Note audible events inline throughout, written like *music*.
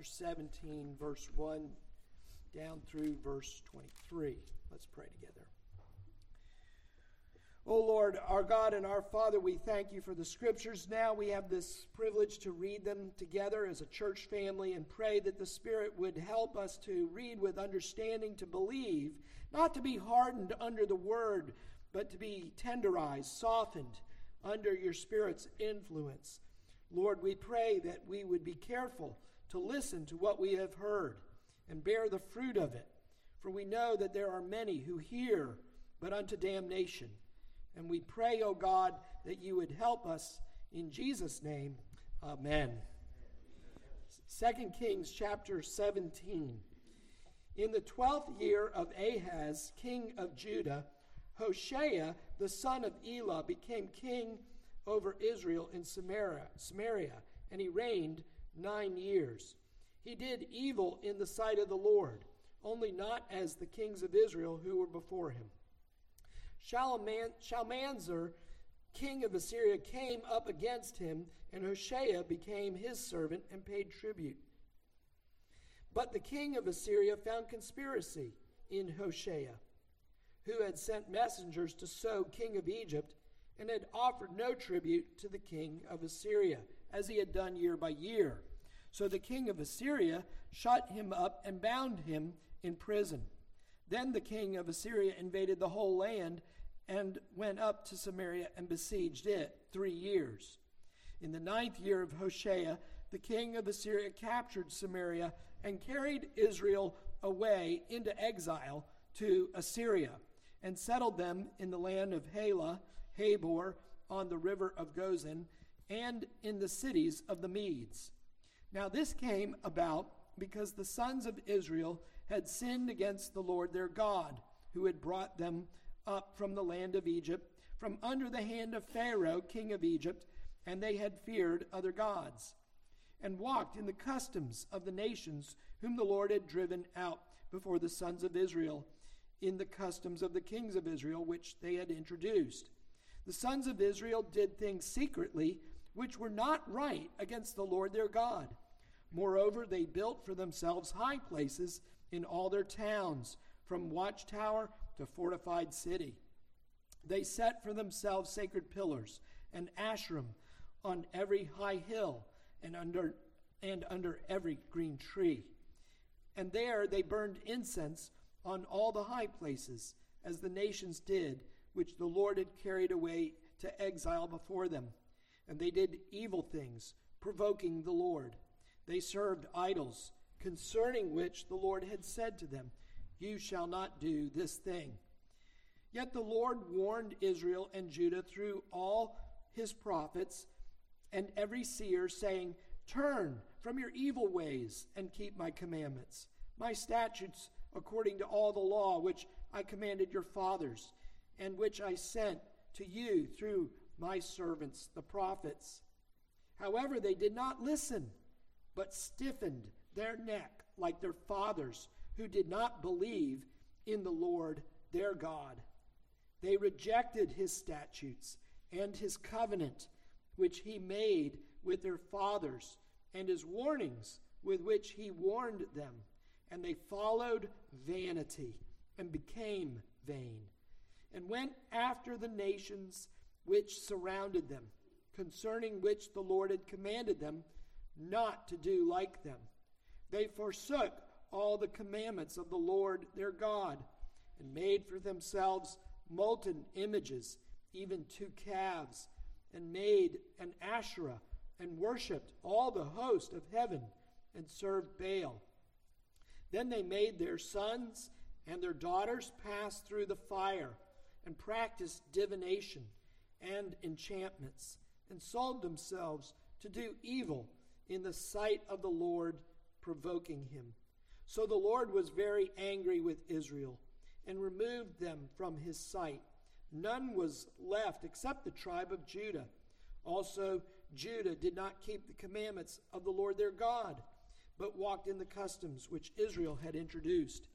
chapter 17, verse 1 down through verse 23. Let's pray together. O oh Lord, our God and our Father, we thank you for the scriptures. Now we have this privilege to read them together as a church family and pray that the Spirit would help us to read with understanding, to believe, not to be hardened under the word, but to be tenderized, softened under your Spirit's influence. Lord, we pray that we would be careful to listen to what we have heard and bear the fruit of it. For we know that there are many who hear, but unto damnation. And we pray, O God, that you would help us in Jesus' name. Amen. 2 Kings chapter 17. In the twelfth year of Ahaz, king of Judah, Hoshea, the son of Elah, became king over Israel in Samaria, Samaria, and he reigned nine years. He did evil in the sight of the Lord, only not as the kings of Israel who were before him. Shalmaneser, king of Assyria, came up against him, and Hoshea became his servant and paid tribute. But the king of Assyria found conspiracy in Hoshea, who had sent messengers to So, king of Egypt, and had offered no tribute to the king of Assyria, as he had done year by year. So the king of Assyria shut him up and bound him in prison. Then the king of Assyria invaded the whole land and went up to Samaria and besieged it three years. In the ninth year of Hoshea, the king of Assyria captured Samaria and carried Israel away into exile to Assyria and settled them in the land of Halah Habor on the river of Gozan, and in the cities of the Medes. Now this came about because the sons of Israel had sinned against the Lord their God, who had brought them up from the land of Egypt, from under the hand of Pharaoh, king of Egypt, and they had feared other gods, and walked in the customs of the nations whom the Lord had driven out before the sons of Israel, in the customs of the kings of Israel, which they had introduced. The sons of Israel did things secretly which were not right against the Lord their God. Moreover, they built for themselves high places in all their towns, from watchtower to fortified city. They set for themselves sacred pillars and Asherim on every high hill and under and under every green tree. And there they burned incense on all the high places, as the nations did which the Lord had carried away to exile before them. And they did evil things, provoking the Lord. They served idols, concerning which the Lord had said to them, You shall not do this thing. Yet the Lord warned Israel and Judah through all his prophets and every seer, saying, Turn from your evil ways and keep my commandments, my statutes, according to all the law which I commanded your fathers and which I sent to you through my servants, the prophets. However, they did not listen, but stiffened their neck like their fathers, who did not believe in the Lord their God. They rejected his statutes and his covenant, which he made with their fathers, and his warnings with which he warned them. And they followed vanity and became vain and went after the nations which surrounded them, concerning which the Lord had commanded them not to do like them. They forsook all the commandments of the Lord their God, and made for themselves molten images, even two calves, and made an Asherah, and worshipped all the host of heaven, and served Baal. Then they made their sons and their daughters pass through the fire and practiced divination and enchantments, and sold themselves to do evil in the sight of the Lord, provoking him. So the Lord was very angry with Israel and removed them from his sight. None was left except the tribe of Judah. Also, Judah did not keep the commandments of the Lord their God, but walked in the customs which Israel had introduced.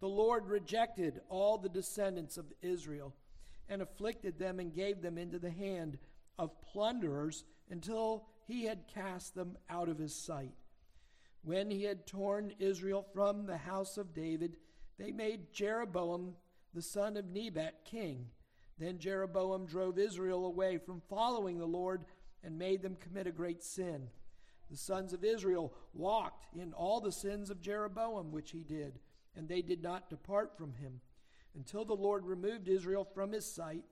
The Lord rejected all the descendants of Israel and afflicted them and gave them into the hand of plunderers until he had cast them out of his sight. When he had torn Israel from the house of David, they made Jeroboam the son of Nebat king. Then Jeroboam drove Israel away from following the Lord and made them commit a great sin. The sons of Israel walked in all the sins of Jeroboam, which he did, and they did not depart from him, until the Lord removed Israel from his sight,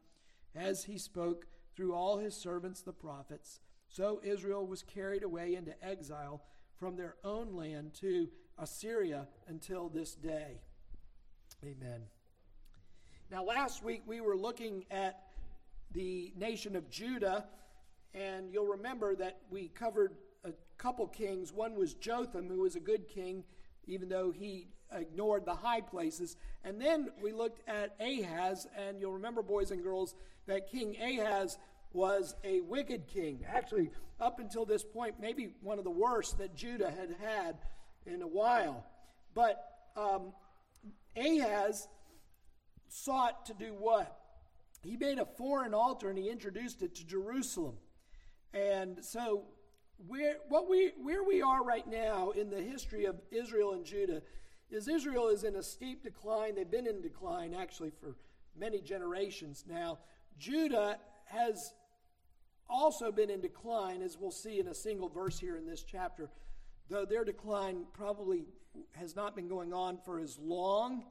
as he spoke through all his servants the prophets. So Israel was carried away into exile from their own land to Assyria until this day. Amen. Now, last week we were looking at the nation of Judah, and you'll remember that we covered a couple kings. One was Jotham, who was a good king, even though he ignored the high places. And then we looked at Ahaz, and you'll remember, boys and girls, that King Ahaz was a wicked king. Actually, up until this point, maybe one of the worst that Judah had had in a while. But um, Ahaz sought to do what? He made a foreign altar and he introduced it to Jerusalem. And so where what we where we are right now in the history of Israel and Judah is Israel is in a steep decline. They've been in decline actually for many generations now. Judah has also been in decline, as we'll see in a single verse here in this chapter, though their decline probably has not been going on for as long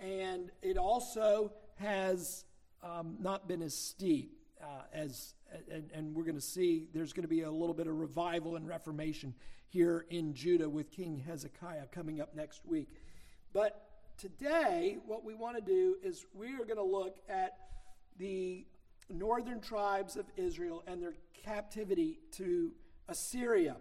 and it also has um, not been as steep uh, as, and, and we're going to see there's going to be a little bit of revival and reformation here in Judah with King Hezekiah coming up next week. But today, what we want to do is we are going to look at the northern tribes of Israel and their captivity to Assyria.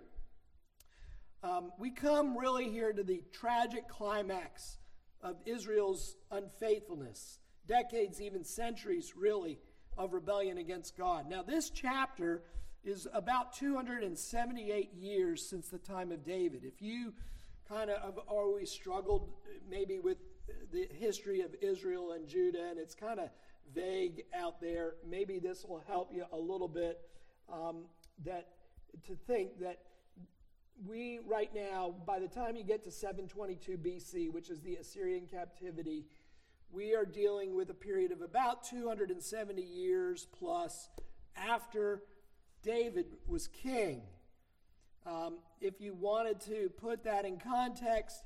Um, we come really here to the tragic climax of Israel's unfaithfulness, decades, even centuries, really, of rebellion against God. Now, this chapter is about 278 years since the time of David. If you kind of have always struggled maybe with the history of Israel and Judah, and it's kind of vague out there, maybe this will help you a little bit. Um, that to think that we right now, by the time you get to 722 BC, which is the Assyrian captivity, we are dealing with a period of about 270 years plus after David was king. Um, if you wanted to put that in context,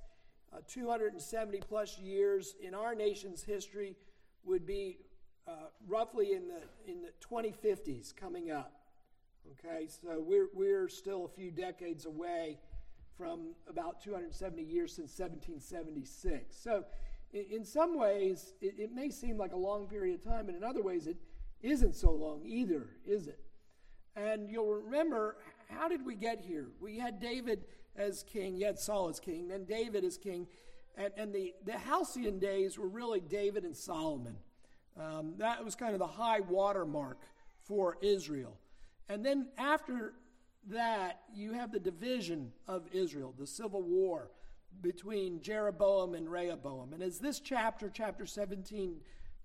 uh, 270 plus years in our nation's history would be uh, roughly in the in the 2050s coming up. Okay, so we're, we're still a few decades away from about 270 years since 1776. So, in, in some ways, it, it may seem like a long period of time, and in other ways, it isn't so long either, is it? And you'll remember, how did we get here? We had David as king, you had Saul as king, then David as king. And, and the, the Halcyon days were really David and Solomon. Um, that was kind of the high water mark for Israel. And then after that, you have the division of Israel, the civil war between Jeroboam and Rehoboam. And as this chapter, chapter 17,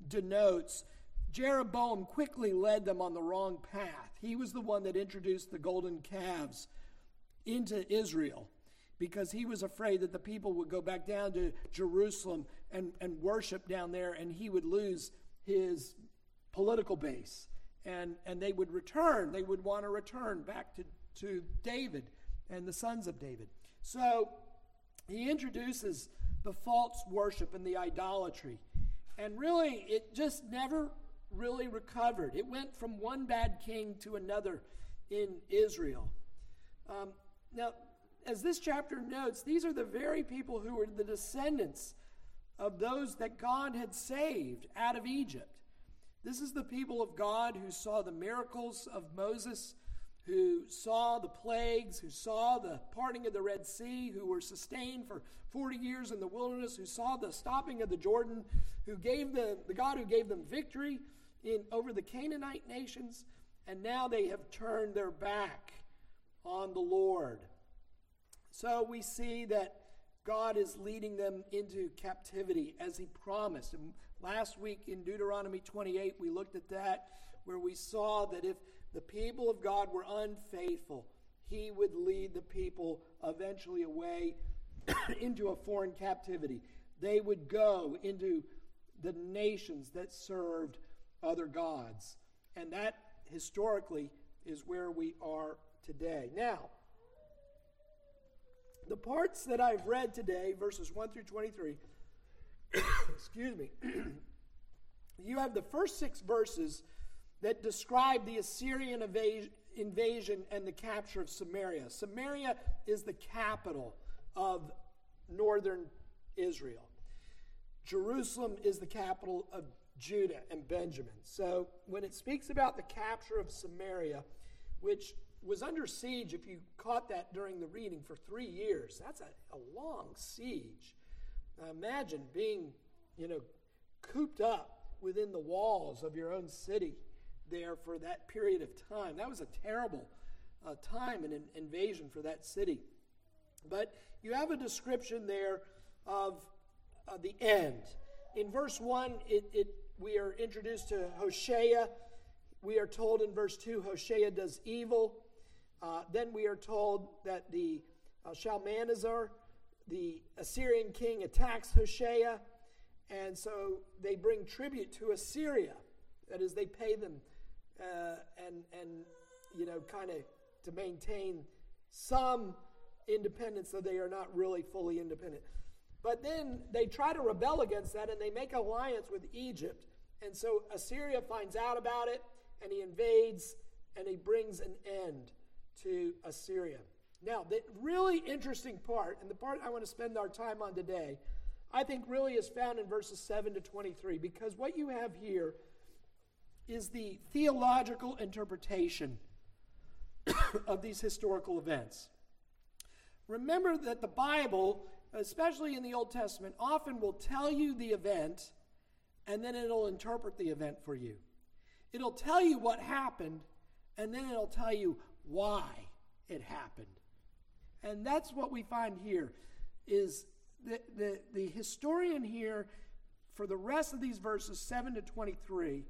denotes, Jeroboam quickly led them on the wrong path. He was the one that introduced the golden calves into Israel because he was afraid that the people would go back down to Jerusalem and, and worship down there and he would lose his political base and, and they would return. They would want to return back to, to David and the sons of David. So he introduces the false worship and the idolatry. And really, it just never really recovered. It went from one bad king to another in Israel. Um, now, as this chapter notes, these are the very people who were the descendants of those that God had saved out of Egypt. This is the people of God who saw the miracles of Moses, who saw the plagues, who saw the parting of the Red Sea, who were sustained for 40 years in the wilderness, who saw the stopping of the Jordan, who gave the, the God who gave them victory in, over the Canaanite nations, and now they have turned their back on the Lord. So we see that God is leading them into captivity as he promised. And Last week in Deuteronomy 28, we looked at that, where we saw that if the people of God were unfaithful, he would lead the people eventually away *coughs* into a foreign captivity. They would go into the nations that served other gods. And that historically is where we are today. Now, the parts that I've read today, verses 1 through 23, *coughs* excuse me, *clears throat* you have the first six verses that describe the Assyrian invasion and the capture of Samaria. Samaria is the capital of northern Israel. Jerusalem is the capital of Judah and Benjamin. So when it speaks about the capture of Samaria, which was under siege, if you caught that during the reading, for three years, that's a, a long siege. Now imagine being, you know, cooped up within the walls of your own city there for that period of time. That was a terrible uh, time and an invasion for that city. But you have a description there of uh, the end. In verse 1, it, it, we are introduced to Hoshea. We are told in verse 2, Hoshea does evil. Uh, then we are told that the uh, Shalmaneser, the Assyrian king, attacks Hoshea. And so they bring tribute to Assyria. That is, they pay them uh, and, and, you know, kind of to maintain some independence, so they are not really fully independent. But then they try to rebel against that and they make alliance with Egypt. And so Assyria finds out about it and he invades and he brings an end to Assyria. Now, the really interesting part, and the part I want to spend our time on today, I think really is found in verses 7 to 23, because what you have here is the theological interpretation *coughs* of these historical events. Remember that the Bible, especially in the Old Testament, often will tell you the event and then it'll interpret the event for you. It'll tell you what happened and then it'll tell you why it happened. And that's what we find here is the, the, the historian here for the rest of these verses 7 to 23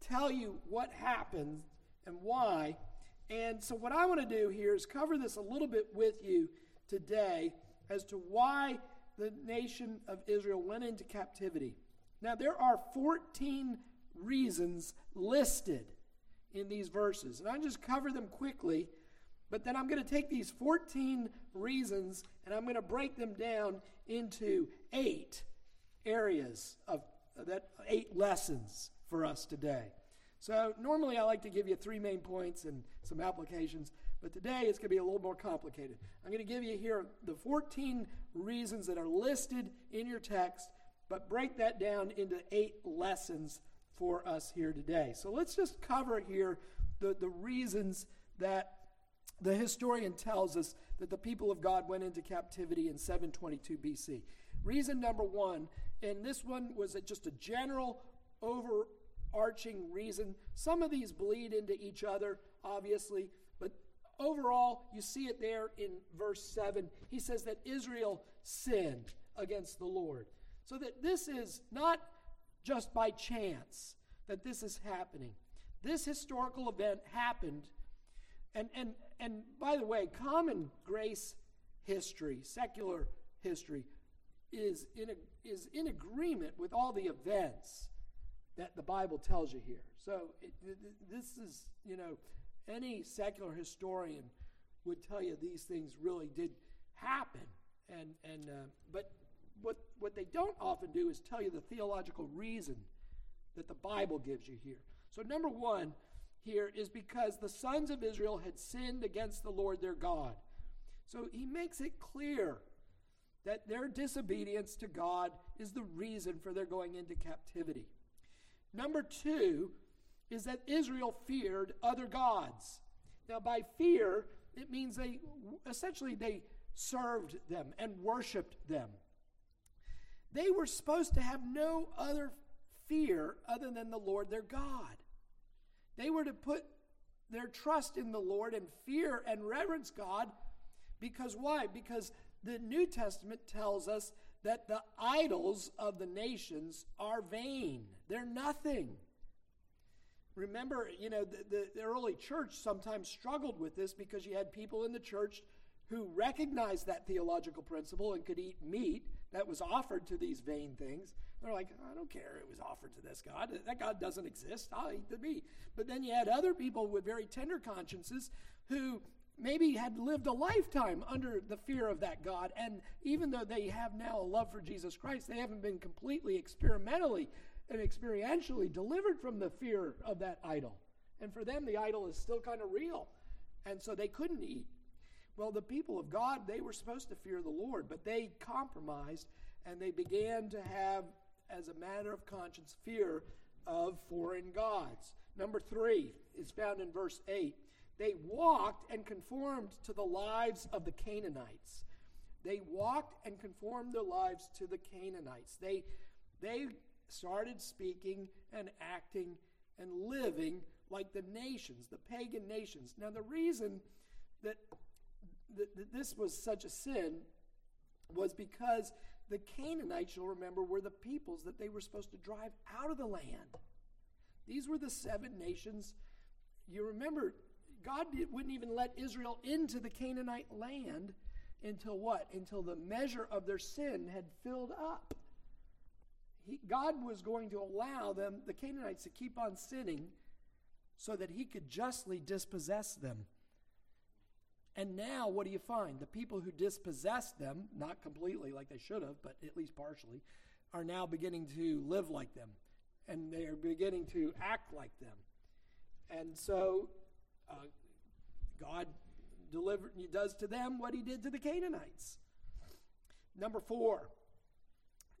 tell you what happened and why. And so, what I want to do here is cover this a little bit with you today as to why the nation of Israel went into captivity. Now, there are 14 reasons listed in these verses, and I just cover them quickly. But then I'm going to take these 14 reasons and I'm going to break them down into eight areas of that eight lessons for us today. So, normally I like to give you three main points and some applications, but today it's going to be a little more complicated. I'm going to give you here the 14 reasons that are listed in your text, but break that down into eight lessons for us here today. So, let's just cover here the, the reasons that the historian tells us that the people of God went into captivity in 722 BC. Reason number one, and this one was just a general overarching reason. Some of these bleed into each other, obviously, but overall, you see it there in verse 7. He says that Israel sinned against the Lord. So that this is not just by chance that this is happening. This historical event happened and, and, and by the way, common grace history, secular history, is in, a, is in agreement with all the events that the Bible tells you here. So it, this is, you know, any secular historian would tell you these things really did happen. And, and, uh, but what, what they don't often do is tell you the theological reason that the Bible gives you here. So, number one, here is because the sons of Israel had sinned against the Lord their God. So he makes it clear that their disobedience to God is the reason for their going into captivity. Number two is that Israel feared other gods. Now, by fear, it means they essentially they served them and worshiped them. They were supposed to have no other fear other than the Lord their God. They were to put their trust in the Lord and fear and reverence God because why? Because the New Testament tells us that the idols of the nations are vain, they're nothing. remember, you know, the, the, early church sometimes struggled with this because you had people in the church who recognized that theological principle and could eat meat that was offered to these vain things. They're like, I don't care it was offered to this God. That God doesn't exist. I'll eat the meat. But then you had other people with very tender consciences who maybe had lived a lifetime under the fear of that God. And even though they have now a love for Jesus Christ, they haven't been completely experimentally and experientially delivered from the fear of that idol. And for them, the idol is still kind of real. And so they couldn't eat. Well, the people of God, they were supposed to fear the Lord, but they compromised and they began to have, as a matter of conscience, fear of foreign gods. Number three is found in verse 8. They walked and conformed to the lives of the Canaanites. They walked and conformed their lives to the Canaanites. They, they started speaking and acting and living like the nations, the pagan nations. Now, the reason that, that, this was such a sin was because the Canaanites, you'll remember, were the peoples that they were supposed to drive out of the land. These were the seven nations. You remember, God wouldn't even let Israel into the Canaanite land until what? Until the measure of their sin had filled up he, God was going to allow them, the Canaanites, to keep on sinning so that he could justly dispossess them. And now, what do you find? The people who dispossessed them, not completely like they should have, but at least partially, are now beginning to live like them. And they are beginning to act like them. And so, uh, God deliver, does to them what he did to the Canaanites. Number four,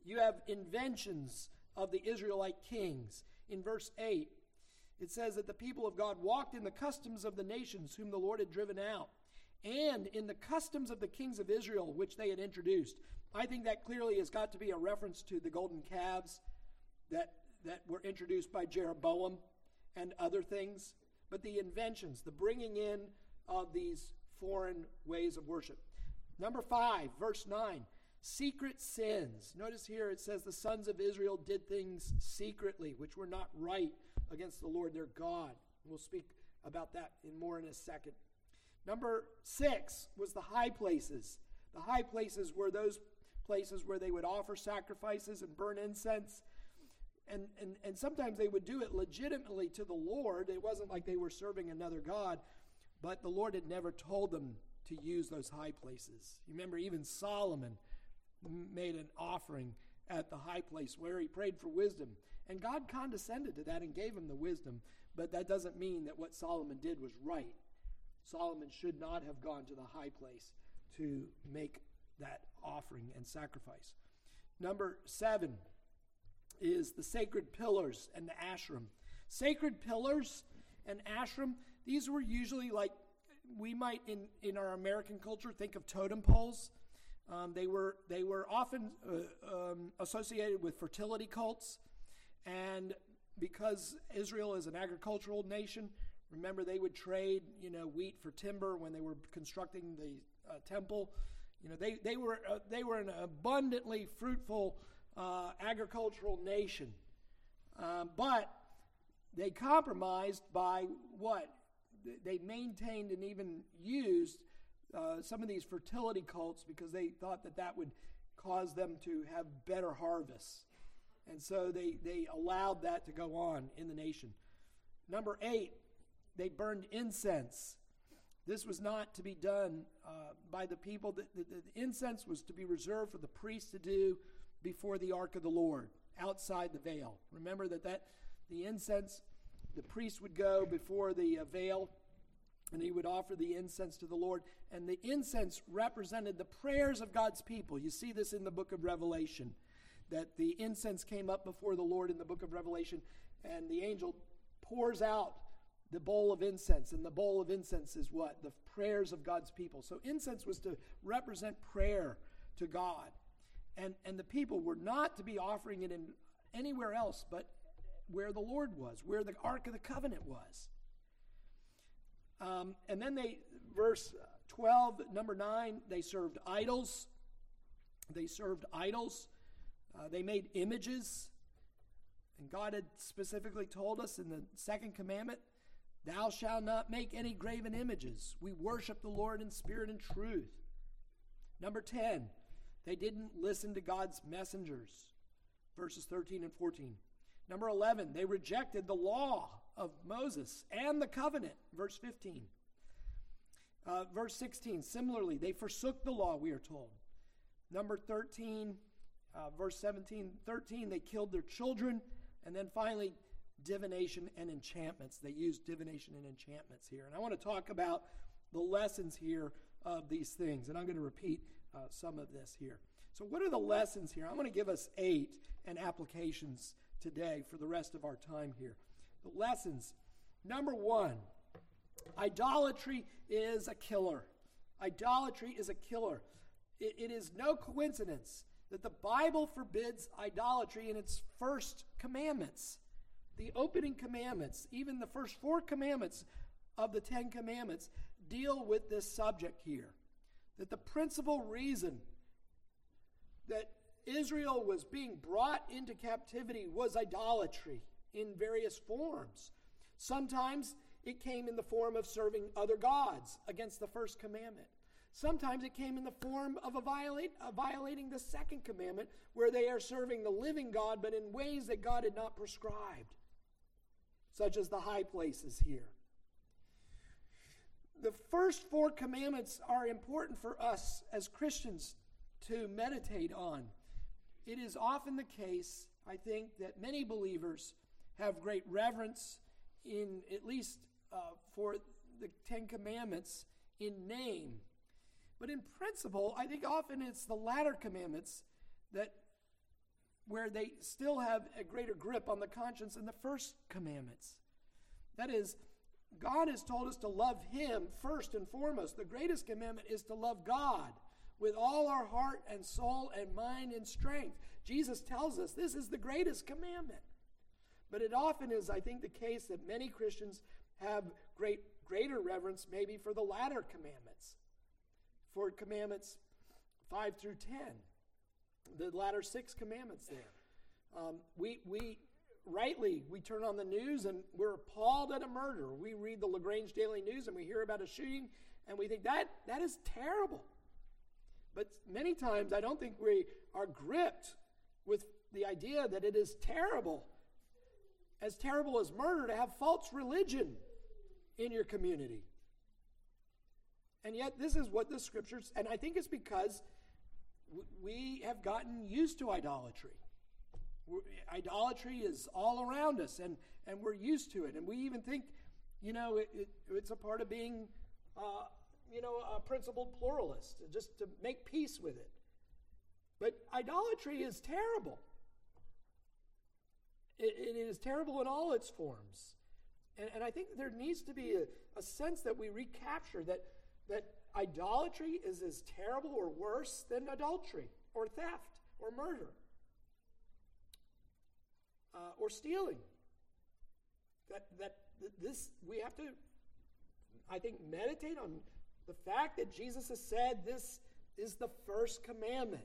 you have inventions of the Israelite kings. In verse 8, it says that the people of God walked in the customs of the nations whom the Lord had driven out, and in the customs of the kings of Israel which they had introduced. I think that clearly has got to be a reference to the golden calves that, that were introduced by Jeroboam and other things. But the inventions, the bringing in of these foreign ways of worship. Number five, verse 9 secret sins. Notice here it says the sons of Israel did things secretly, which were not right against the Lord their God. We'll speak about that in more in a second. Number six was the high places. The high places were those places where they would offer sacrifices and burn incense. And, and, and sometimes they would do it legitimately to the Lord. It wasn't like they were serving another God, but the Lord had never told them to use those high places. You remember, even Solomon made an offering at the high place where he prayed for wisdom. And God condescended to that and gave him the wisdom, but that doesn't mean that what Solomon did was right. Solomon should not have gone to the high place to make that offering and sacrifice. Number seven is the sacred pillars and the Asherim. Sacred pillars and Asherim, these were usually like we might in, in our American culture think of totem poles. Um, they were they were often uh, um, associated with fertility cults, and because Israel is an agricultural nation, remember they would trade you know wheat for timber when they were constructing the uh, temple. You know they they were uh, they were an abundantly fruitful uh, agricultural nation, um, but they compromised by what they maintained and even used uh, some of these fertility cults because they thought that that would cause them to have better harvests. And so they, they allowed that to go on in the nation. Number eight, they burned incense. This was not to be done uh, by the people. The, the, the, incense was to be reserved for the priests to do before the ark of the Lord, outside the veil. Remember that, that the incense, the priest would go before the uh, veil and he would offer the incense to the Lord. And the incense represented the prayers of God's people. You see this in the book of Revelation, that the incense came up before the Lord in the book of Revelation, and the angel pours out the bowl of incense. And the bowl of incense is what? The prayers of God's people. So incense was to represent prayer to God. And, and the people were not to be offering it in anywhere else but where the Lord was, where the Ark of the Covenant was. Um, and then they, verse 12, number 9, they served idols. They served idols. Uh, they made images. And God had specifically told us in the second commandment, Thou shalt not make any graven images. We worship the Lord in spirit and truth. Number 10, they didn't listen to God's messengers. Verses 13 and 14. Number 11, they rejected the law of Moses and the covenant. Verse 15. Uh, verse 16, similarly, they forsook the law, we are told. Number 13, uh, verse 17, 13, they killed their children. And then finally, divination and enchantments. They used divination and enchantments here. And I want to talk about the lessons here of these things. And I'm going to repeat uh, some of this here. So, what are the lessons here? I'm going to give us eight and applications today for the rest of our time here. The lessons. Number one, idolatry is a killer. Idolatry is a killer. it, it is no coincidence that the Bible forbids idolatry in its first commandments. The opening commandments, even the first four commandments of the Ten Commandments, deal with this subject here. That the principal reason that Israel was being brought into captivity was idolatry in various forms. Sometimes it came in the form of serving other gods against the first commandment. Sometimes it came in the form of a violate, a violating the second commandment, where they are serving the living God, but in ways that God had not prescribed, such as the high places here. The first four commandments are important for us as Christians to meditate on. It is often the case, I think, that many believers have great reverence in at least uh, for the Ten Commandments in name. But in principle, I think often it's the latter commandments that where they still have a greater grip on the conscience than the first commandments. That is, God has told us to love Him first and foremost. The greatest commandment is to love God with all our heart and soul and mind and strength. Jesus tells us this is the greatest commandment. But it often is, I think, the case that many Christians have great greater reverence maybe for the latter commandments, for commandments 5 through 10, the latter six commandments there. Um, we, we rightly, we turn on the news and we're appalled at a murder. We read the LaGrange Daily News and we hear about a shooting and we think that that is terrible. But many times I don't think we are gripped with the idea that it is terrible, as terrible as murder, to have false religion in your community. And yet, this is what the scriptures, and I think it's because we have gotten used to idolatry. Idolatry is all around us, and, and we're used to it. And we even think, you know, it, it, it's a part of being uh, you know, a principled pluralist, just to make peace with it. But idolatry is terrible. it, it is terrible in all its forms. And, and I think there needs to be a, a sense that we recapture that, that idolatry is as terrible or worse than adultery or theft or murder uh, or stealing. That, that this, we have to, I think, meditate on the fact that Jesus has said this is the first commandment.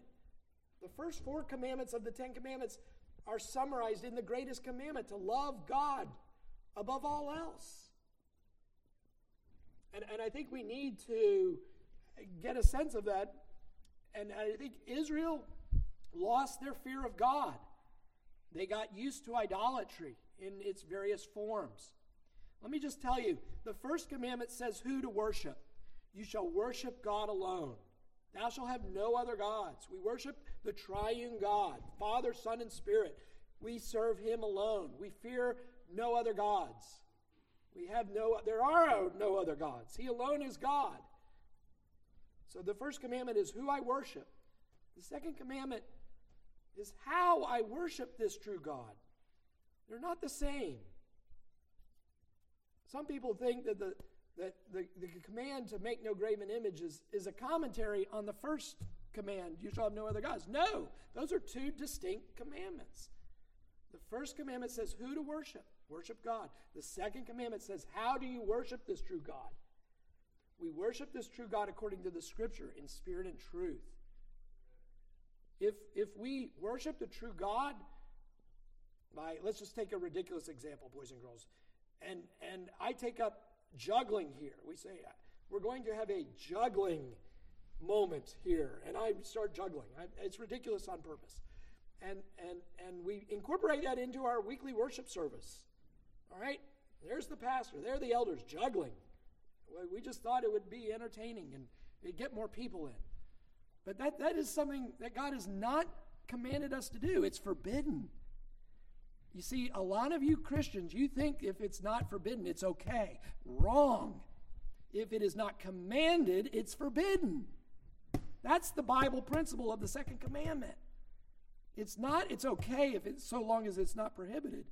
The first four commandments of the Ten Commandments are summarized in the greatest commandment to love God above all else. And, and I think we need to get a sense of that. And I think Israel lost their fear of God. They got used to idolatry in its various forms. Let me just tell you the first commandment says who to worship. You shall worship God alone. Thou shalt have no other gods. We worship the triune God, Father, Son, and Spirit. We serve him alone. We fear no other gods. We have no there are no other gods. He alone is God. So the first commandment is who I worship. The second commandment is how I worship this true God. They're not the same. Some people think that the that the, the command to make no graven images is a commentary on the first command, you shall have no other gods. No, those are two distinct commandments. The first commandment says who to worship, worship God. The second commandment says how do you worship this true God? We worship this true God according to the scripture in spirit and truth. If, if we worship the true God by, let's just take a ridiculous example, boys and girls. And, and I take up juggling here. We say, uh, we're going to have a juggling moment here. And I start juggling. I, it's ridiculous on purpose. And, and, and we incorporate that into our weekly worship service. All right? There's the pastor, there are the elders juggling. We just thought it would be entertaining and it'd get more people in. But that, that is something that God has not commanded us to do. It's forbidden. You see, a lot of you Christians, you think if it's not forbidden, it's okay. Wrong. If it is not commanded, it's forbidden. That's the Bible principle of the second commandment. It's not, it's okay if it's so long as it's not prohibited.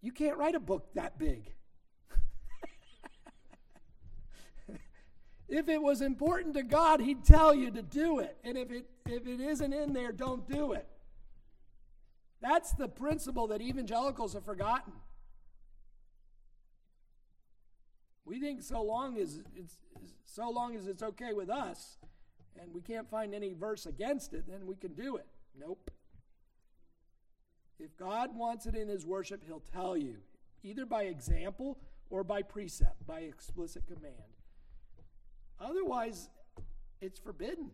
You can't write a book that big. if it was important to God, He'd tell you to do it. And if it, if it isn't in there, don't do it. That's the principle that evangelicals have forgotten. We think so long as it's so long as it's okay with us and we can't find any verse against it, then we can do it. Nope. If God wants it in his worship, he'll tell you, either by example or by precept, by explicit command. Otherwise, it's forbidden.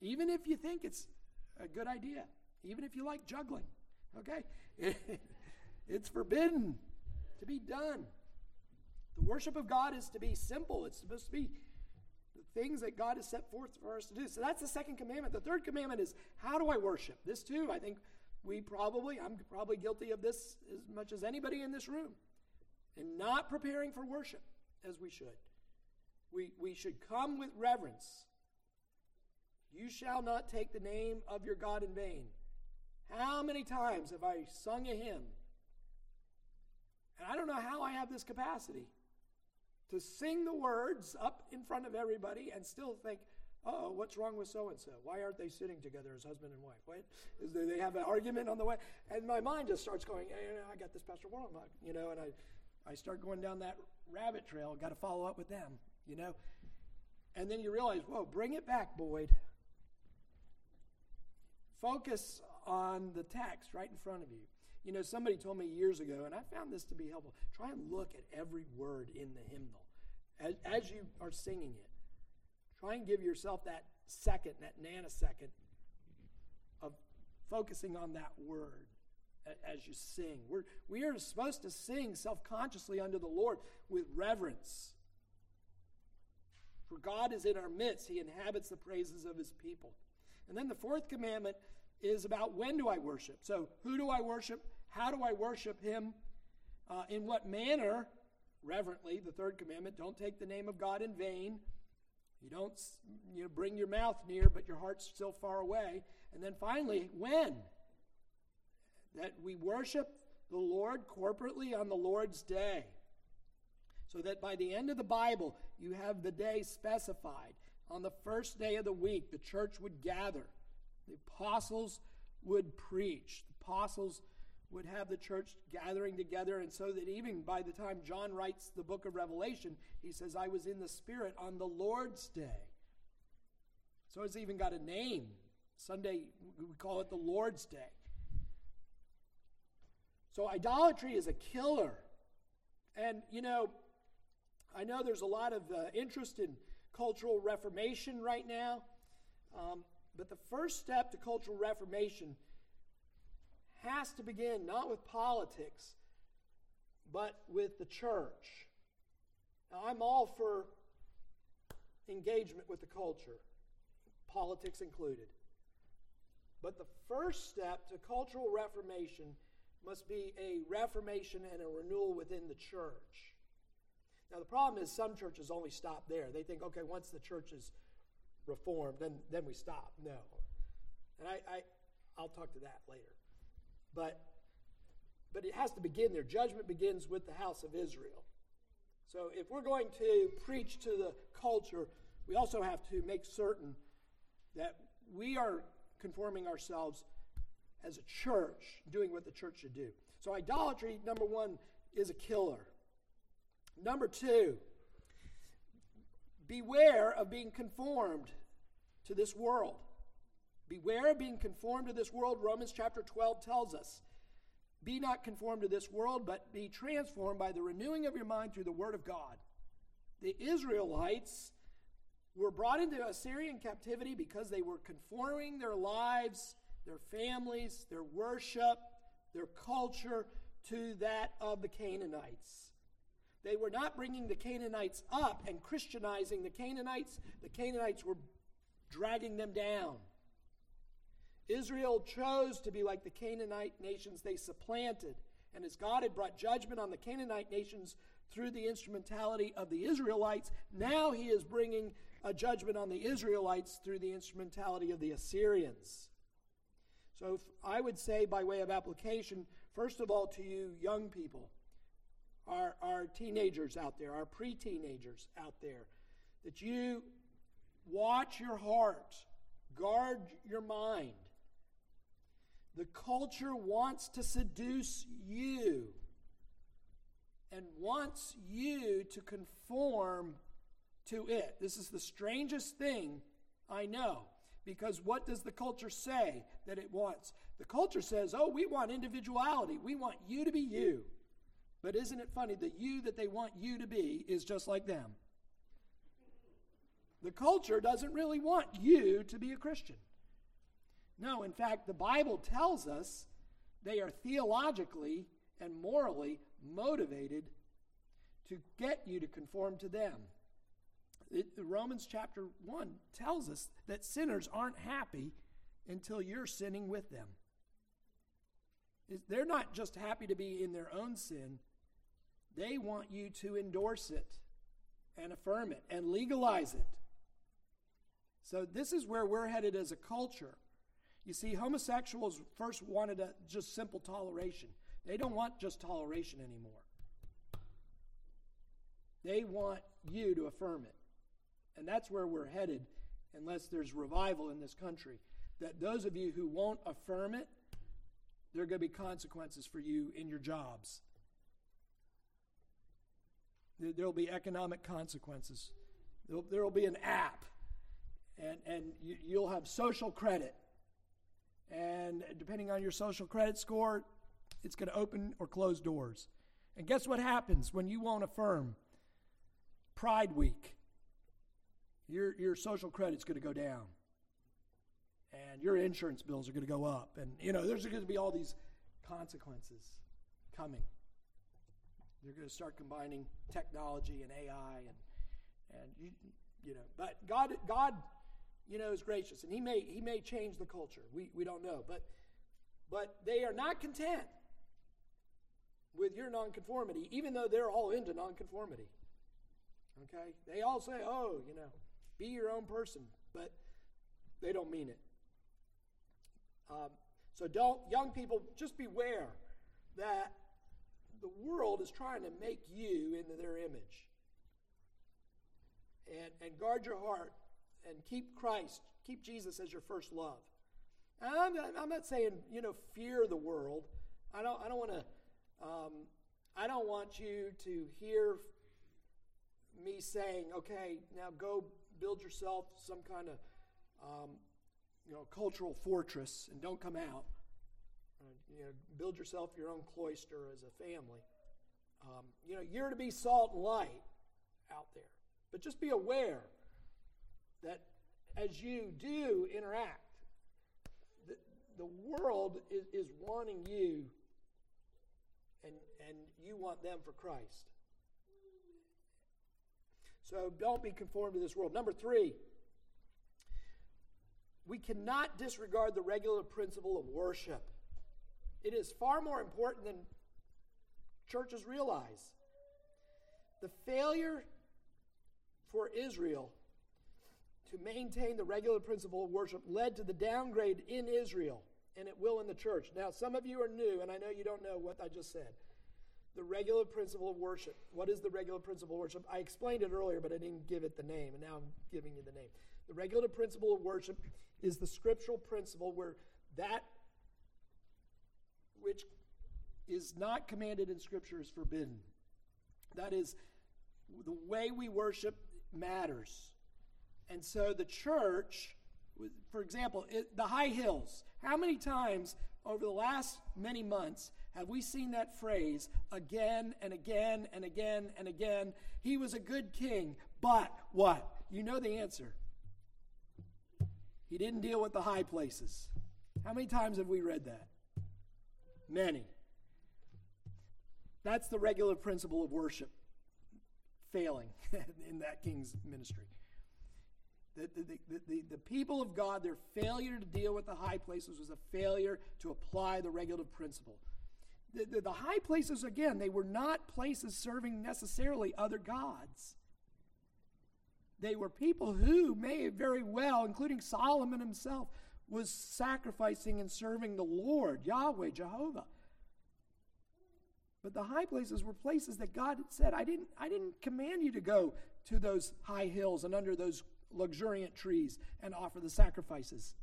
Even if you think it's a good idea, even if you like juggling, okay? *laughs* it's forbidden to be done. The worship of God is to be simple, it's supposed to be the things that God has set forth for us to do. So that's the second commandment. The third commandment is how do I worship? This too, I think we probably, I'm probably guilty of this as much as anybody in this room, and not preparing for worship as we should. We, we should come with reverence. You shall not take the name of your God in vain. How many times have I sung a hymn? And I don't know how I have this capacity to sing the words up in front of everybody and still think, oh, what's wrong with so and so? Why aren't they sitting together as husband and wife? What? Is they have an argument on the way? And my mind just starts going, hey, I got this Pastor Warren, you know, and I, I start going down that rabbit trail. Got to follow up with them, you know. And then you realize, whoa, bring it back, Boyd. Focus on the text right in front of you. You know, somebody told me years ago, and I found this to be helpful. Try and look at every word in the hymnal as, as you are singing it. Try and give yourself that second, that nanosecond of focusing on that word as you sing. We're, we are supposed to sing self consciously unto the Lord with reverence. For God is in our midst, He inhabits the praises of His people. And then the fourth commandment is about when do I worship. So, who do I worship? How do I worship Him? Uh, in what manner? Reverently, the third commandment don't take the name of God in vain. You don't you know, bring your mouth near, but your heart's still far away. And then finally, when? That we worship the Lord corporately on the Lord's day. So that by the end of the Bible, you have the day specified. On the first day of the week, the church would gather. The apostles would preach. The apostles would have the church gathering together, and so that even by the time John writes the book of Revelation, he says, I was in the Spirit on the Lord's day. So it's even got a name. Sunday, we call it the Lord's Day. So idolatry is a killer. And, you know, I know there's a lot of uh, interest in cultural reformation right now. Um, but the first step to cultural reformation has to begin not with politics, but with the church. Now, I'm all for engagement with the culture, politics included. But the first step to cultural reformation must be a reformation and a renewal within the church. Now, the problem is some churches only stop there. They think, okay, once the church is reformed, then, then we stop. No. And I, I, I'll talk to that later. But, but it has to begin there. Judgment begins with the house of Israel. So if we're going to preach to the culture, we also have to make certain that we are conforming ourselves as a church, doing what the church should do. So, idolatry, number one, is a killer. Number two, beware of being conformed to this world. Beware of being conformed to this world, Romans chapter 12 tells us. Be not conformed to this world, but be transformed by the renewing of your mind through the word of God. The Israelites were brought into Assyrian captivity because they were conforming their lives, their families, their worship, their culture to that of the Canaanites. They were not bringing the Canaanites up and Christianizing the Canaanites. The Canaanites were dragging them down. Israel chose to be like the Canaanite nations they supplanted. And as God had brought judgment on the Canaanite nations through the instrumentality of the Israelites, now he is bringing a judgment on the Israelites through the instrumentality of the Assyrians. So I would say, by way of application, first of all, to you young people, our, our teenagers out there, our pre teenagers out there, that you watch your heart, guard your mind. The culture wants to seduce you and wants you to conform to it. This is the strangest thing I know. Because what does the culture say that it wants? The culture says, oh, we want individuality. We want you to be you. But isn't it funny? The you that they want you to be is just like them. The culture doesn't really want you to be a Christian. No, in fact, the Bible tells us they are theologically and morally motivated to get you to conform to them. It, Romans chapter 1 tells us that sinners aren't happy until you're sinning with them. They're not just happy to be in their own sin, they want you to endorse it and affirm it and legalize it. So, this is where we're headed as a culture. You see, homosexuals first wanted a, just simple toleration. They don't want just toleration anymore. They want you to affirm it. And that's where we're headed unless there's revival in this country. That those of you who won't affirm it, there are going to be consequences for you in your jobs. There will be economic consequences. There will be an app, and, and you, will have social credit. And depending on your social credit score, it's going to open or close doors. And guess what happens when you won't affirm? Pride Week your, your social credit's going to go down. And your insurance bills are going to go up. And, you know, there's going to be all these consequences coming. They're going to start combining technology and AI and, and you, you know, but God, God, you know, is gracious and he may, he may change the culture. We, we don't know. But, but they are not content with your nonconformity, even though they're all into nonconformity. Okay? They all say, oh, you know, be your own person, but they don't mean it. Um, so don't, young people, just beware that the world is trying to make you into their image. And, and guard your heart and keep Christ, keep Jesus as your first love. I'm, I'm not saying, you know, fear the world. I don't, I don't want to, um, I don't want you to hear me saying, okay, now go build yourself some kind of um, you know cultural fortress and don't come out. You know, build yourself your own cloister as a family. Um, you know, you're to be salt and light out there, but just be aware that as you do interact, the, the world is, is wanting you, and and you want them for Christ. So don't be conformed to this world. Number three, we cannot disregard the regulative principle of worship. It is far more important than churches realize. The failure for Israel to maintain the regulative principle of worship led to the downgrade in Israel, and it will in the church. Now, some of you are new, and I know you don't know what I just said the regulative principle of worship. What is the regulative principle of worship? I explained it earlier, but I didn't give it the name, and now I'm giving you the name. The regulative principle of worship is the scriptural principle where that which is not commanded in Scripture is forbidden. That is, the way we worship matters. And so the church, For example, it, the high hills. How many times over the last many months have we seen that phrase again and again and again and again? He was a good king, but what? You know the answer. He didn't deal with the high places. How many times have we read that? Many. That's the regulative principle of worship failing *laughs* in that king's ministry. The, the, the, the, people of God, their failure to deal with the high places was a failure to apply the regulative principle. The, the, the high places, again, they were not places serving necessarily other gods. They were people who may very well, including Solomon himself, was sacrificing and serving the Lord, Yahweh, Jehovah. But the high places were places that God said, I didn't, I didn't command you to go to those high hills and under those luxuriant trees and offer the sacrifices.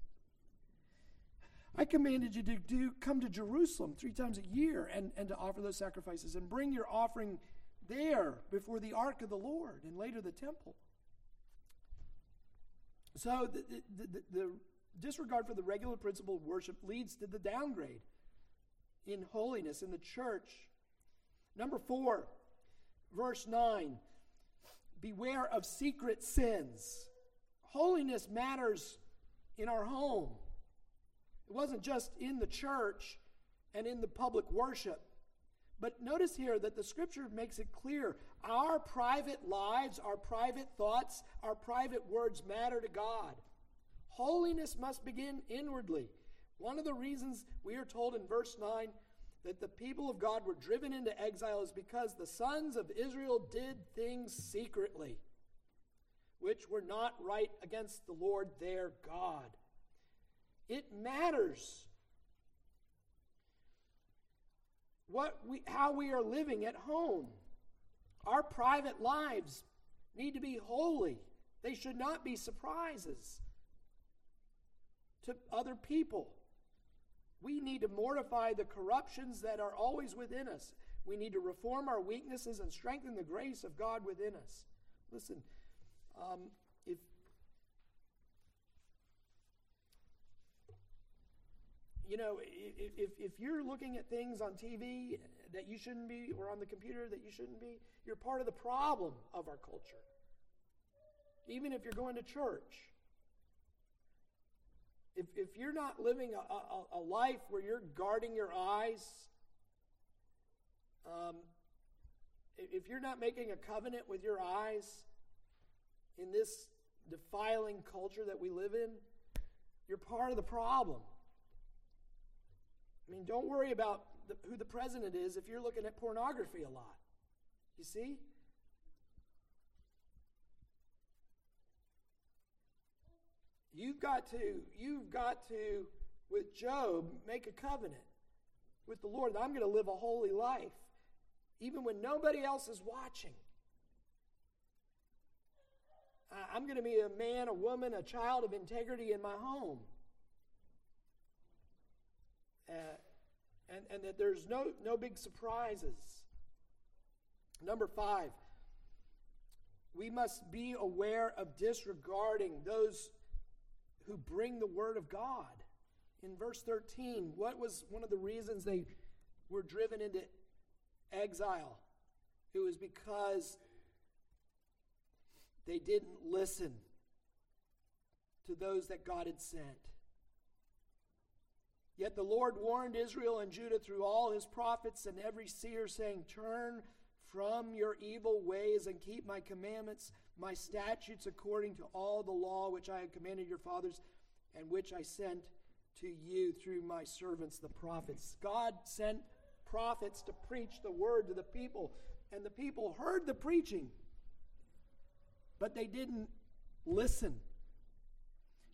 I commanded you to do, come to Jerusalem three times a year and, and to offer those sacrifices and bring your offering there before the ark of the Lord and later the temple. So the, the, the, the disregard for the regulative principle of worship leads to the downgrade in holiness in the church. Number four, verse 9 beware of secret sins. Holiness matters in our home. It wasn't just in the church and in the public worship. But notice here that the scripture makes it clear our private lives, our private thoughts, our private words matter to God. Holiness must begin inwardly. One of the reasons we are told in verse 9 that the people of God were driven into exile is because the sons of Israel did things secretly, which were not right against the Lord their God. It matters what we, how we are living at home. Our private lives need to be holy. They should not be surprises to other people. We need to mortify the corruptions that are always within us. We need to reform our weaknesses and strengthen the grace of God within us. Listen, um, if you know, if, if, if you're looking at things on TV that you shouldn't be, or on the computer that you shouldn't be, you're part of the problem of our culture. Even if you're going to church. If, if you're not living a, a, a life where you're guarding your eyes, um, if you're not making a covenant with your eyes in this defiling culture that we live in, you're part of the problem. I mean, don't worry about the, who the president is if you're looking at pornography a lot. You see? You've got to, you've got to, with Job, make a covenant with the Lord that I'm going to live a holy life, even when nobody else is watching. I'm going to be a man, a woman, a child of integrity in my home. Uh, and, and that there's no, no big surprises. Number five, we must be aware of disregarding those who bring the word of God. In verse 13, what was one of the reasons they were driven into exile? It was because they didn't listen to those that God had sent. Yet the Lord warned Israel and Judah through all his prophets and every seer, saying, Turn from your evil ways and keep my commandments, my statutes, according to all the law which I have commanded your fathers and which I sent to you through my servants, the prophets. God sent prophets to preach the word to the people, and the people heard the preaching, but they didn't listen.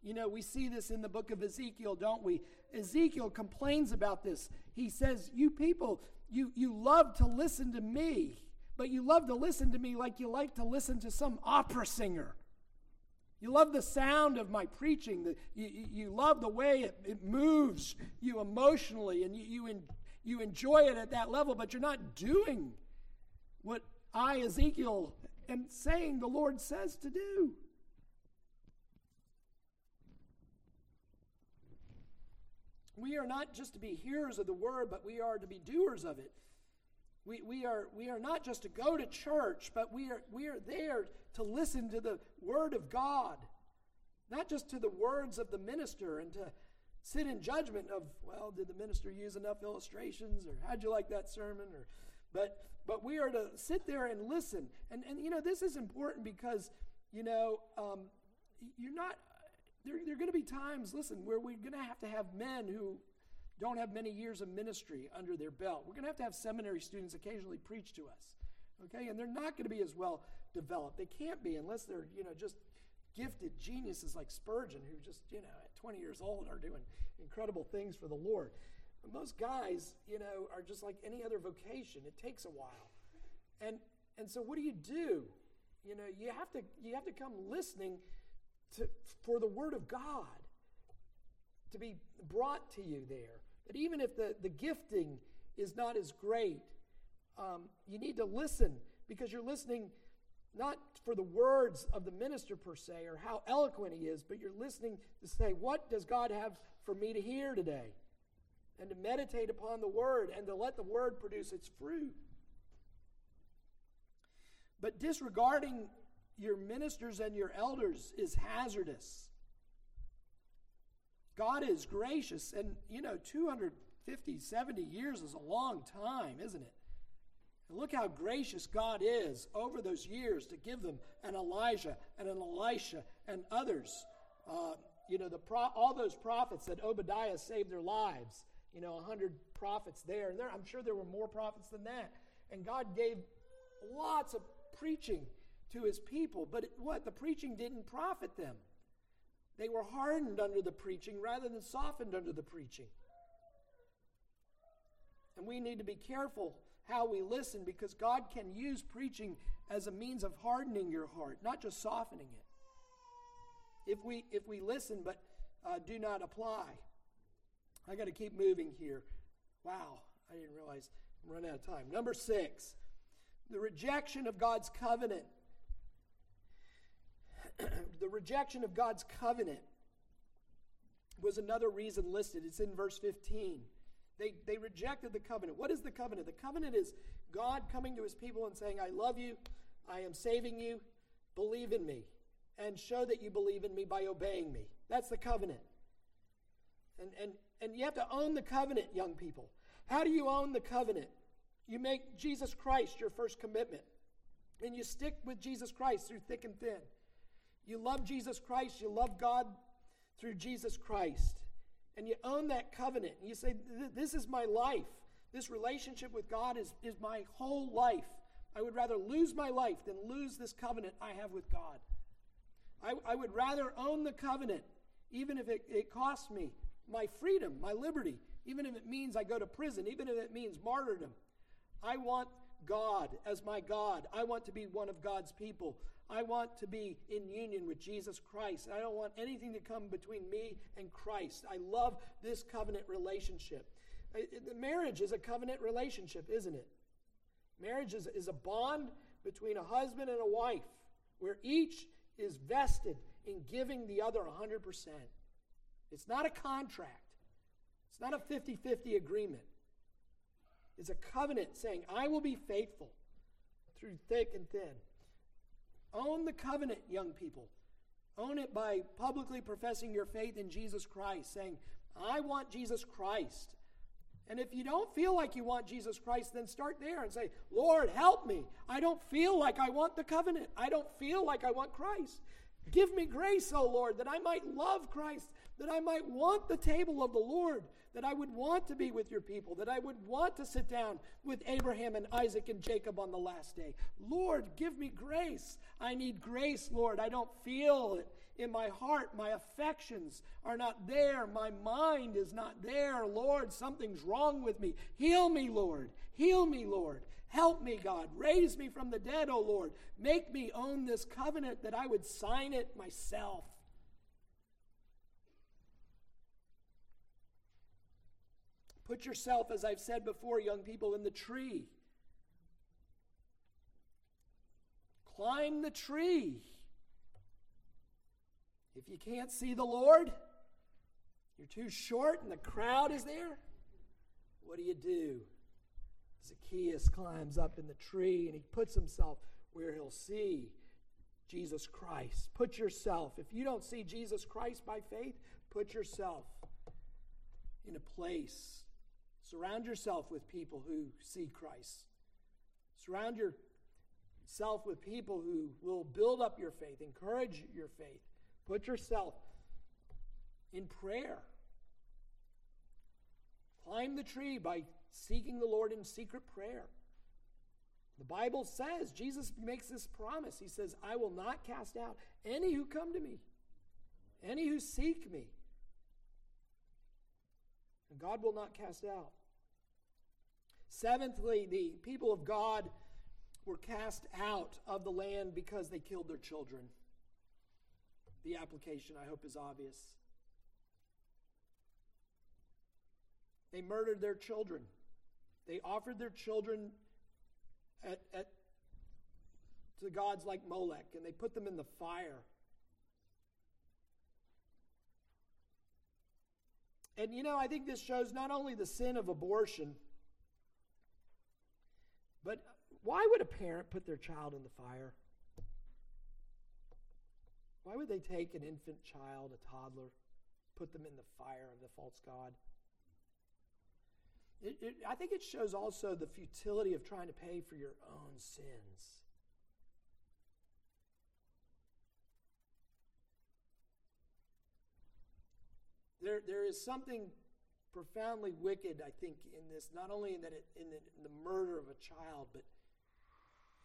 You know, we see this in the book of Ezekiel, don't we? Ezekiel complains about this. He says, You people, you, you love to listen to me, but you love to listen to me like you like to listen to some opera singer. You love the sound of my preaching. The, you, you love the way it, it moves you emotionally, and you, you, in, you enjoy it at that level, but you're not doing what I, Ezekiel, am saying the Lord says to do. we are not just to be hearers of the word, but we are to be doers of it. We, we, are, we are not just to go to church, but we are, we are there to listen to the word of God, not just to the words of the minister and to sit in judgment of, well, did the minister use enough illustrations or how'd you like that sermon? Or, but, but we are to sit there and listen. And, and you know, this is important because, you know, um, you're not, there, there are going to be times, listen, where we're going to have to have men who don't have many years of ministry under their belt. We're going to have to have seminary students occasionally preach to us. Okay? And they're not going to be as well developed. They can't be unless they're, you know, just gifted geniuses like Spurgeon, who just, you know, at 20 years old are doing incredible things for the Lord. Most guys, you know, are just like any other vocation. It takes a while. And and so what do you do? You know, you have to you have to come listening to, for the Word of God to be brought to you there. That even if the, the gifting is not as great, um, you need to listen because you're listening not for the words of the minister per se or how eloquent he is, but you're listening to say, What does God have for me to hear today? And to meditate upon the word and to let the word produce its fruit. But disregarding your ministers and your elders is hazardous. God is gracious, and you know, 250, 70 years is a long time, isn't it? And look how gracious God is over those years to give them an Elijah and an Elisha and others. Uh, you know, the pro- all those prophets that Obadiah saved their lives, you know, 100 prophets there. And there, I'm sure there were more prophets than that. And God gave lots of preaching to his people. But it, what? The preaching didn't profit them. They were hardened under the preaching rather than softened under the preaching. And we need to be careful how we listen because God can use preaching as a means of hardening your heart, not just softening it. If we if we listen but uh, do not apply, I got to keep moving here. Wow, I didn't realize I'm running out of time. Number six, the rejection of God's covenant. *clears throat* the rejection of God's covenant was another reason listed. It's in verse 15. They, they rejected the covenant. What is the covenant? The covenant is God coming to his people and saying, I love you, I am saving you, believe in me, and show that you believe in me by obeying me. That's the covenant. And, and, and you have to own the covenant, young people. How do you own the covenant? You make Jesus Christ your first commitment. And you stick with Jesus Christ through thick and thin. You love Jesus Christ, you love God through Jesus Christ. And you own that covenant. And you say, This is my life. This relationship with God is, is my whole life. I would rather lose my life than lose this covenant I have with God. I, I would rather own the covenant, even if it, it costs me my freedom, my liberty, even if it means I go to prison, even if it means martyrdom. I want God as my God. I want to be one of God's people. I want to be in union with Jesus Christ. I don't want anything to come between me and Christ. I love this covenant relationship. Marriage is a covenant relationship, isn't it? Marriage is, is a bond between a husband and a wife where each is vested in giving the other 100%. It's not a contract, it's not a 50 50 agreement. It's a covenant saying, I will be faithful through thick and thin. Own the covenant, young people. Own it by publicly professing your faith in Jesus Christ, saying, I want Jesus Christ. And if you don't feel like you want Jesus Christ, then start there and say, Lord, help me. I don't feel like I want the covenant. I don't feel like I want Christ. Give me grace, O Lord, that I might love Christ, that I might want the table of the Lord, that I would want to be with your people, that I would want to sit down with Abraham and Isaac and Jacob on the last day. Lord, give me grace. I need grace, Lord. I don't feel it in my heart. My affections are not there. My mind is not there. Lord, something's wrong with me. Heal me, Lord. Heal me, Lord. Help me, God. Raise me from the dead, O Lord. Make me own this covenant that I would sign it myself. Put yourself, as I've said before, young people, in the tree. Climb the tree. If you can't see the Lord, You're too short and the crowd is there. What do you do? Zacchaeus climbs up in the tree and he puts himself where he'll see Jesus Christ. Put yourself, if you don't see Jesus Christ by faith, put yourself in a place. Surround yourself with people who see Christ. Surround yourself with people who will build up your faith, encourage your faith. Put yourself in prayer. Climb the tree by seeking the Lord in secret prayer. The Bible says, Jesus makes this promise. He says, I will not cast out any who come to me, any who seek me. And God will not cast out. Seventhly, the people of God were cast out of the land because they killed their children. The application, I hope, is obvious. They murdered their children. They offered their children at, at, to gods like Molech, and they put them in the fire. And you know, I think this shows not only the sin of abortion, but why would a parent put their child in the fire? Why would they take an infant child, a toddler, put them in the fire of the false God? It, it, I think it shows also the futility of trying to pay for your own sins. There, there is something profoundly wicked, I think, in this, not only in, that it, in, the, in the murder of a child, but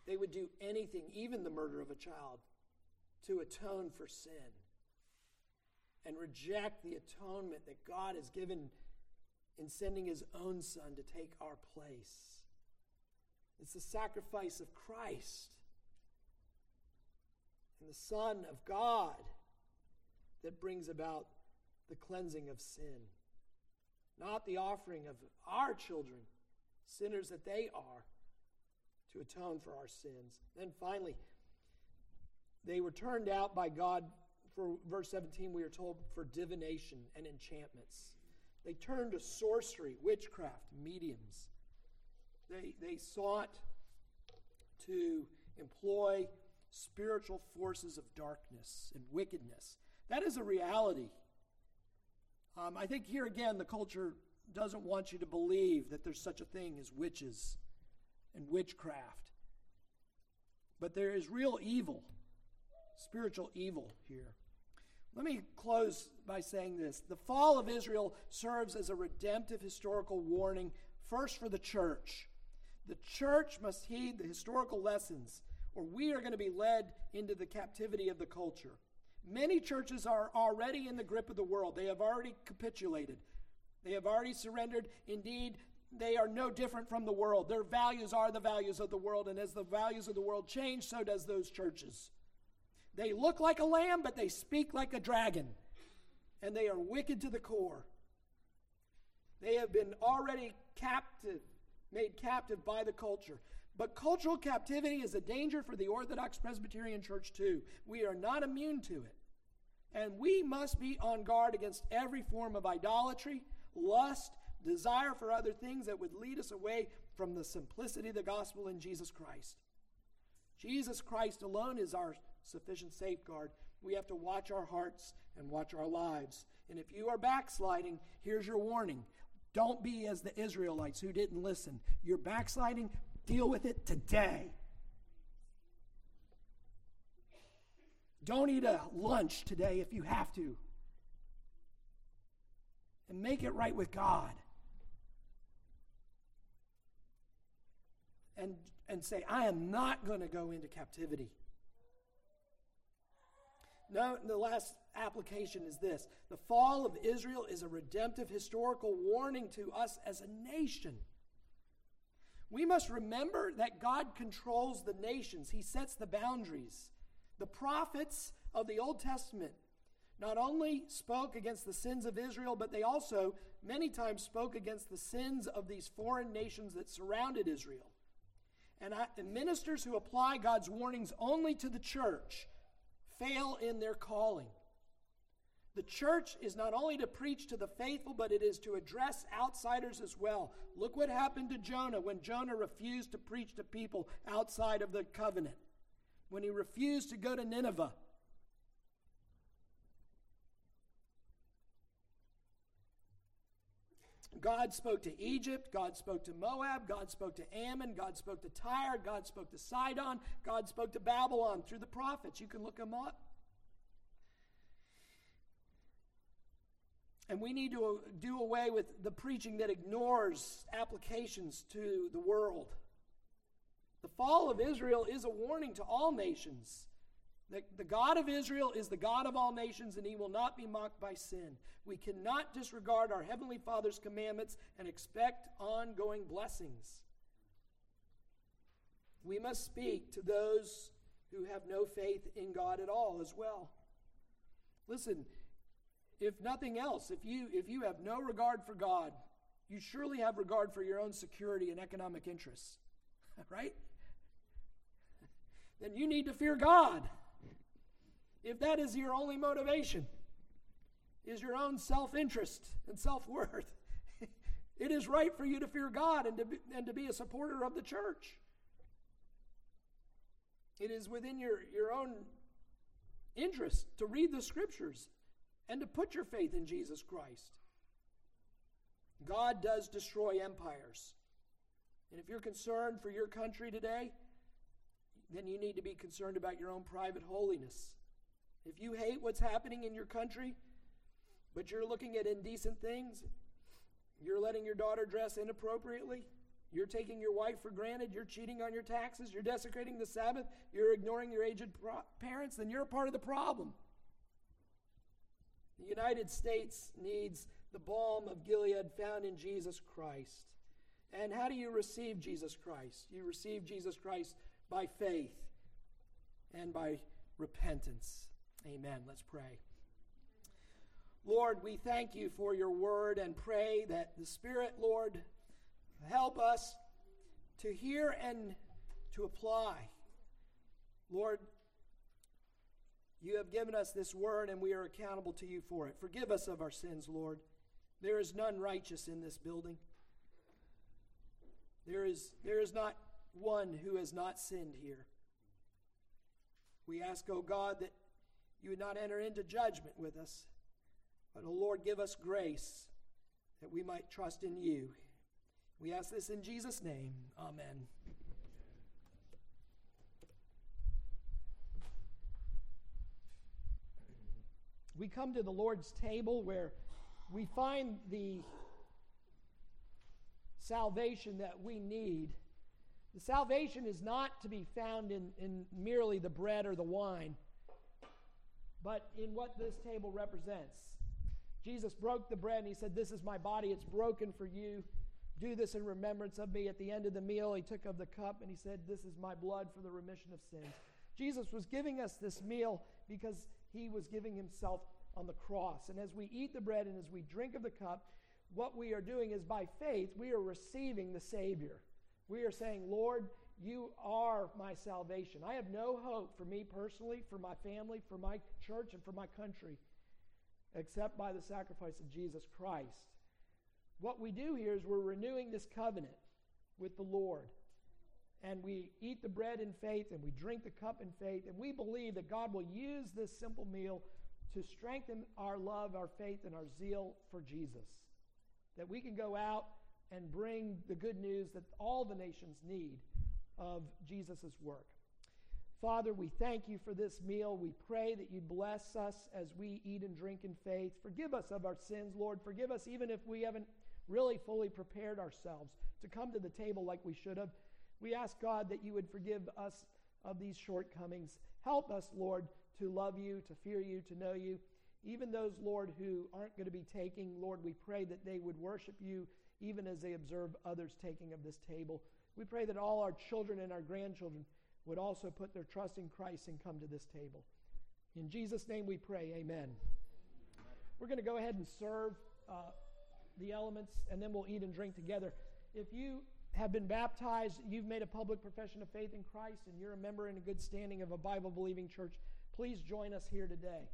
they would do anything, even the murder of a child, to atone for sin and reject the atonement that God has given in sending his own son to take our place. It's the sacrifice of Christ and the Son of God that brings about the cleansing of sin, not the offering of our children, sinners that they are, to atone for our sins. Then finally, they were turned out by God, for verse 17, we are told, for divination and enchantments. They turned to sorcery, witchcraft, mediums. They, they sought to employ spiritual forces of darkness and wickedness. That is a reality. Um, I think here again, the culture doesn't want you to believe that there's such a thing as witches and witchcraft. But there is real evil, spiritual evil here. Let me close by saying this. The fall of Israel serves as a redemptive historical warning, first for the church. The church must heed the historical lessons, or we are going to be led into the captivity of the culture. Many churches are already in the grip of the world, they have already capitulated, they have already surrendered. Indeed, they are no different from the world. Their values are the values of the world, and as the values of the world change, so does those churches. They look like a lamb, but they speak like a dragon. And they are wicked to the core. They have been already captive, made captive by the culture. But cultural captivity is a danger for the Orthodox Presbyterian Church, too. We are not immune to it. And we must be on guard against every form of idolatry, lust, desire for other things that would lead us away from the simplicity of the gospel in Jesus Christ. Jesus Christ alone is our sufficient safeguard. We have to watch our hearts and watch our lives. And if you are backsliding, here's your warning. Don't be as the Israelites who didn't listen. You're backsliding, deal with it today. Don't eat a lunch today if you have to. And make it right with God. And, and say, I am not going to go into captivity. No, the last application is this the fall of Israel is a redemptive historical warning to us as a nation. We must remember that God controls the nations, He sets the boundaries. The prophets of the Old Testament not only spoke against the sins of Israel, but they also many times spoke against the sins of these foreign nations that surrounded Israel. And, I, and ministers who apply God's warnings only to the church fail in their calling. The church is not only to preach to the faithful, but it is to address outsiders as well. Look what happened to Jonah when Jonah refused to preach to people outside of the covenant, when he refused to go to Nineveh. God spoke to Egypt, God spoke to Moab, God spoke to Ammon, God spoke to Tyre, God spoke to Sidon, God spoke to Babylon through the prophets. You can look them up. And we need to do away with the preaching that ignores applications to the world. The fall of Israel is a warning to all nations. The, the God of Israel is the God of all nations, and he will not be mocked by sin. We cannot disregard our Heavenly Father's commandments and expect ongoing blessings. We must speak to those who have no faith in God at all as well. Listen, if nothing else, if you, if you have no regard for God, you surely have regard for your own security and economic interests, *laughs* right? Then you need to fear God. If that is your only motivation, is your own self interest and self worth, *laughs* it is right for you to fear God and to, be, and to be a supporter of the church. It is within your, your own interest to read the scriptures and to put your faith in Jesus Christ. God does destroy empires. And if you're concerned for your country today, then you need to be concerned about your own private holiness. If you hate what's happening in your country, but you're looking at indecent things, you're letting your daughter dress inappropriately, you're taking your wife for granted, you're cheating on your taxes, you're desecrating the Sabbath, you're ignoring your aged pro- parents, then you're a part of the problem. The United States needs the balm of Gilead found in Jesus Christ. And how do you receive Jesus Christ? You receive Jesus Christ by faith and by repentance. Amen. Let's pray. Lord, we thank you for your word and pray that the Spirit, Lord, help us to hear and to apply. Lord, you have given us this word, and we are accountable to you for it. Forgive us of our sins, Lord. There is none righteous in this building. There is, there is not one who has not sinned here. We ask, O oh God, that you would not enter into judgment with us, but, O oh Lord, give us grace that we might trust in you. We ask this in Jesus' name. Amen. we come to the Lord's table where we find the salvation that we need. The salvation is not to be found in, in merely the bread or the wine, but in what this table represents. Jesus broke the bread and he said, This is my body, it's broken for you. Do this in remembrance of me. At the end of the meal, he took of the cup and he said, This is my blood for the remission of sins. Jesus was giving us this meal because he was giving himself on the cross. And as we eat the bread and as we drink of the cup, what we are doing is by faith, we are receiving the Savior. We are saying, Lord, you are my salvation. I have no hope for me personally, for my family, for my church, and for my country, except by the sacrifice of Jesus Christ. What we do here is we're renewing this covenant with the Lord and we eat the bread in faith and we drink the cup in faith, and we believe that God will use this simple meal to strengthen our love, our faith, and our zeal for Jesus. That we can go out and bring the good news that all the nations need of Jesus' work. Father, we thank you for this meal. We pray that you bless us as we eat and drink in faith. Forgive us of our sins, Lord. Forgive us even if we haven't really fully prepared ourselves to come to the table like we should have. We ask God that you would forgive us of these shortcomings. Help us, Lord, to love you, to fear you, to know you. Even those, Lord, who aren't going to be taking, Lord, we pray that they would worship you even as they observe others taking of this table. We pray that all our children and our grandchildren would also put their trust in Christ and come to this table. In Jesus' name we pray, amen. We're going to go ahead and serve uh, the elements, and then we'll eat and drink together. If you have been baptized, you've made a public profession of faith in Christ, and you're a member in a good standing of a Bible believing church, please join us here today.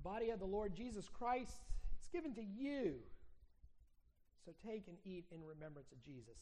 The body of the Lord Jesus Christ is given to you. So take and eat in remembrance of Jesus.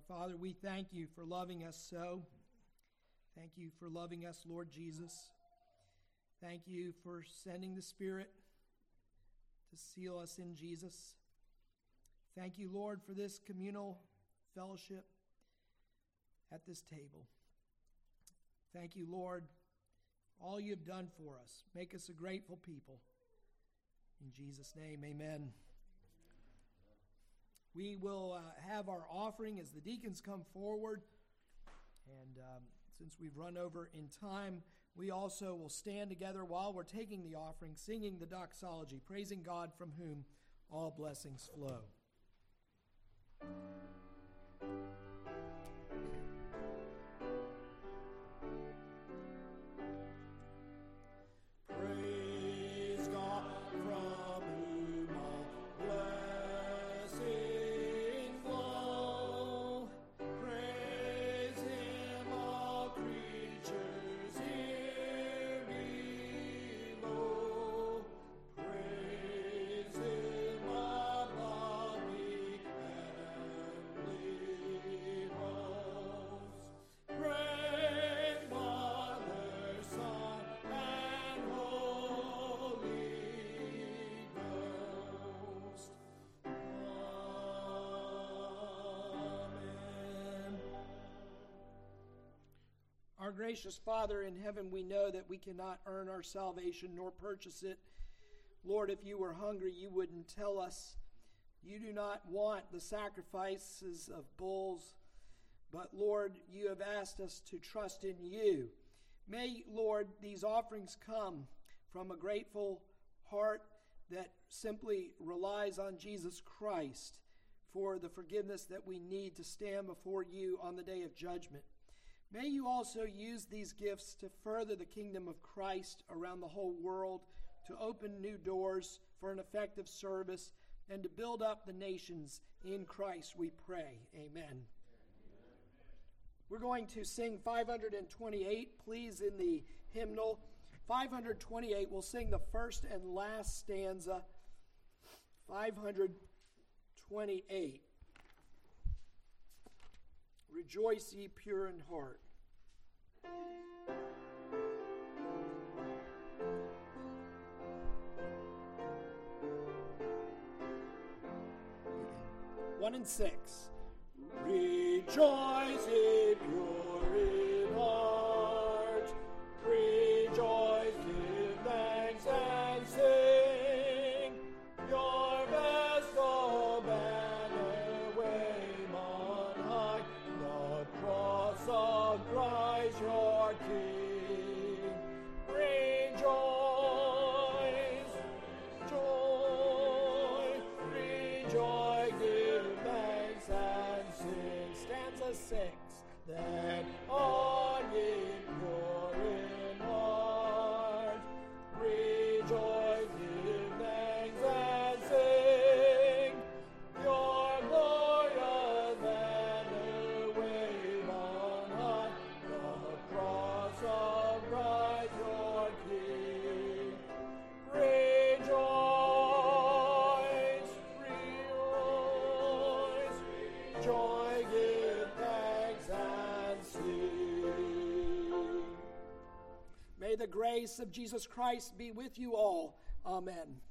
Our Father, we thank you for loving us so. Thank you for loving us, Lord Jesus. Thank you for sending the Spirit to seal us in Jesus. Thank you, Lord, for this communal fellowship at this table. Thank you, Lord, all you've done for us. Make us a grateful people. In Jesus' name, amen. We will uh, have our offering as the deacons come forward. And um, since we've run over in time, we also will stand together while we're taking the offering, singing the doxology, praising God from whom all blessings flow. Gracious Father in heaven, we know that we cannot earn our salvation nor purchase it. Lord, if you were hungry, you wouldn't tell us. You do not want the sacrifices of bulls, but Lord, you have asked us to trust in you. May, Lord, these offerings come from a grateful heart that simply relies on Jesus Christ for the forgiveness that we need to stand before you on the day of judgment. May you also use these gifts to further the kingdom of Christ around the whole world, to open new doors for an effective service, and to build up the nations in Christ, we pray. Amen. Amen. We're going to sing 528. Please, in the hymnal, 528, we'll sing the first and last stanza. 528. Rejoice, ye pure in heart. One and six. Rejoice, grace of Jesus Christ be with you all. Amen.